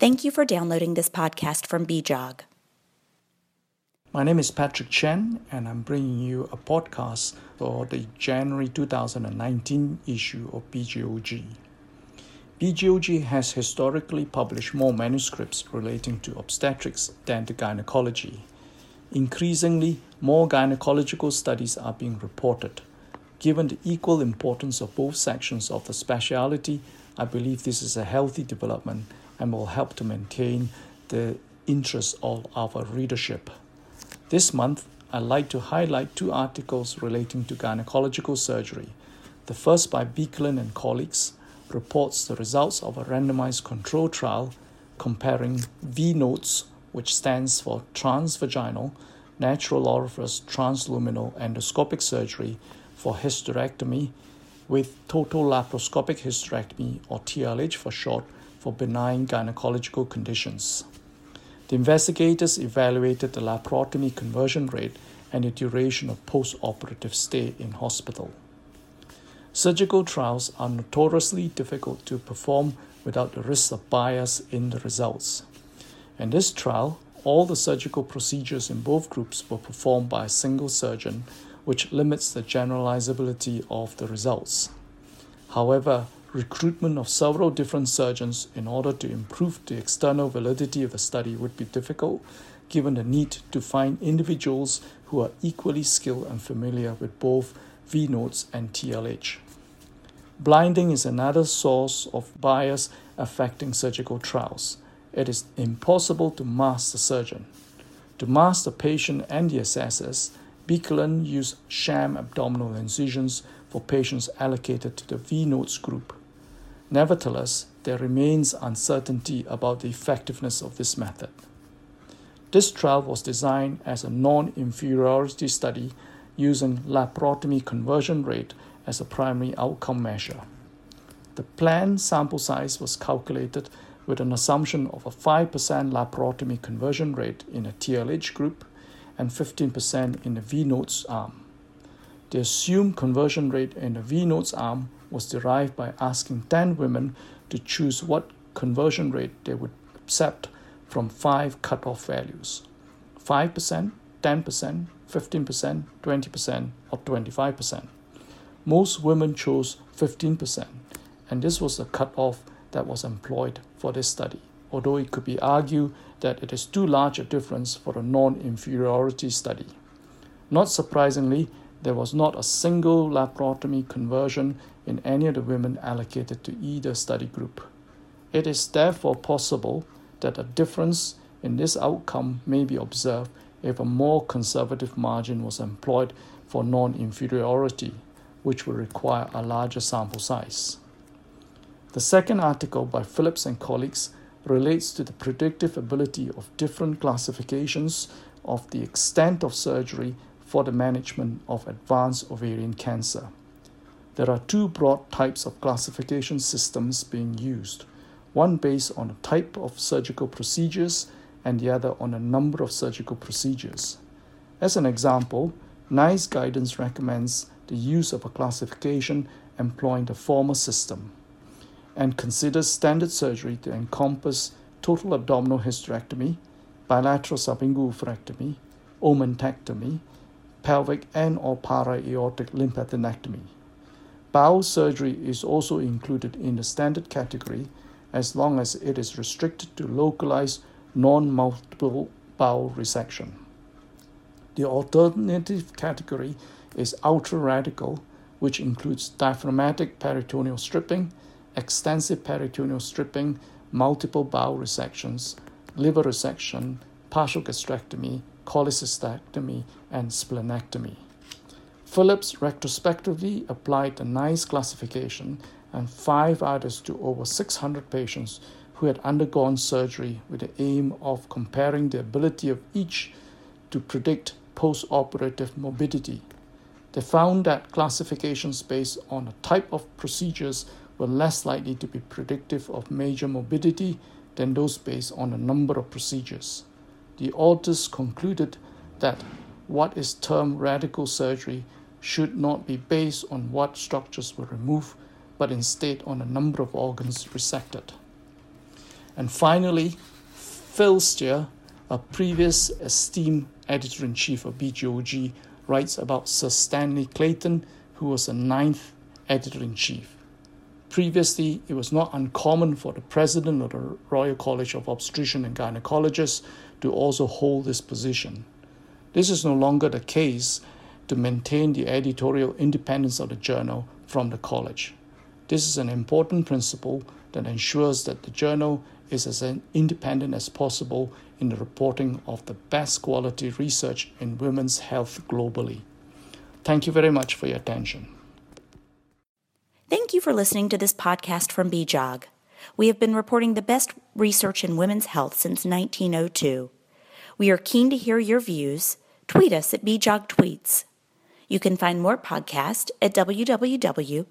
Thank you for downloading this podcast from BJOG. My name is Patrick Chien, and I'm bringing you a podcast for the January 2019 issue of BJOG. BJOG has historically published more manuscripts relating to obstetrics than to gynecology. Increasingly, more gynecological studies are being reported. Given the equal importance of both sections of the specialty, I believe this is a healthy development and will help to maintain the interest of our readership. This month, I'd like to highlight two articles relating to gynecological surgery. The first by Baekelandt and colleagues reports the results of a randomized control trial comparing VNOTES, which stands for transvaginal natural orifice transluminal endoscopic surgery for hysterectomy with total laparoscopic hysterectomy or TLH for short for benign gynecological conditions. The investigators evaluated the laparotomy conversion rate and the duration of post-operative stay in hospital. Surgical trials are notoriously difficult to perform without the risk of bias in the results. In this trial, all the surgical procedures in both groups were performed by a single surgeon, which limits the generalizability of the results. However, recruitment of several different surgeons in order to improve the external validity of the study would be difficult, given the need to find individuals who are equally skilled and familiar with both VNOTES and TLH. Blinding is another source of bias affecting surgical trials. It is impossible to mask the surgeon. To mask the patient and the assessors, Baekelandt used sham abdominal incisions for patients allocated to the VNOTES group. Nevertheless, there remains uncertainty about the effectiveness of this method. This trial was designed as a non inferiority study using laparotomy conversion rate as a primary outcome measure. The planned sample size was calculated with an assumption of a 5% laparotomy conversion rate in a TLH group and 15% in the VNOTES arm. The assumed conversion rate in the VNOTES arm was derived by asking 10 women to choose what conversion rate they would accept from five cutoff values 5%, 10%, 15%, 20%, or 25%. Most women chose 15%, and this was the cutoff that was employed for this study, although it could be argued that it is too large a difference for a non inferiority study. Not surprisingly, there was not a single laparotomy conversion in any of the women allocated to either study group. It is therefore possible that a difference in this outcome may be observed if a more conservative margin was employed for non inferiority, which would require a larger sample size. The second article by Phillips and colleagues relates to the predictive ability of different classifications of the extent of surgery for the management of advanced ovarian cancer. There are two broad types of classification systems being used one based on a type of surgical procedures and the other on a number of surgical procedures. As an example, NICE guidance recommends the use of a classification employing the former system and considers standard surgery to encompass total abdominal hysterectomy, bilateral subinguinal omentectomy, pelvic and or para-aortic lymphadenectomy. Bowel surgery is also included in the standard category as long as it is restricted to localized non-multiple bowel resection. The alternative category is ultra-radical, which includes diaphragmatic peritoneal stripping, extensive peritoneal stripping, multiple bowel resections, liver resection, partial gastrectomy, cholecystectomy, and splenectomy. Phillips retrospectively applied the NICE classification and five others to over 600 patients who had undergone surgery with the aim of comparing the ability of each to predict post-operative morbidity. They found that classifications based on a type of procedures were less likely to be predictive of major morbidity than those based on a number of procedures the authors concluded that what is termed radical surgery should not be based on what structures were removed, but instead on a number of organs resected. And finally, Phil Steer, a previous esteemed editor in chief of BJOG, writes about Sir Stanley Clayton, who was the ninth editor in chief. Previously, it was not uncommon for the president of the Royal College of Obstetricians and Gynecologists to also hold this position. This is no longer the case to maintain the editorial independence of the journal from the college. This is an important principle that ensures that the journal is as independent as possible in the reporting of the best quality research in women's health globally. Thank you very much for your attention. You for listening to this podcast from BJOG. We have been reporting the best research in women's health since 1902. We are keen to hear your views. Tweet us at BJOG Tweets. You can find more podcasts at www.bjog.org.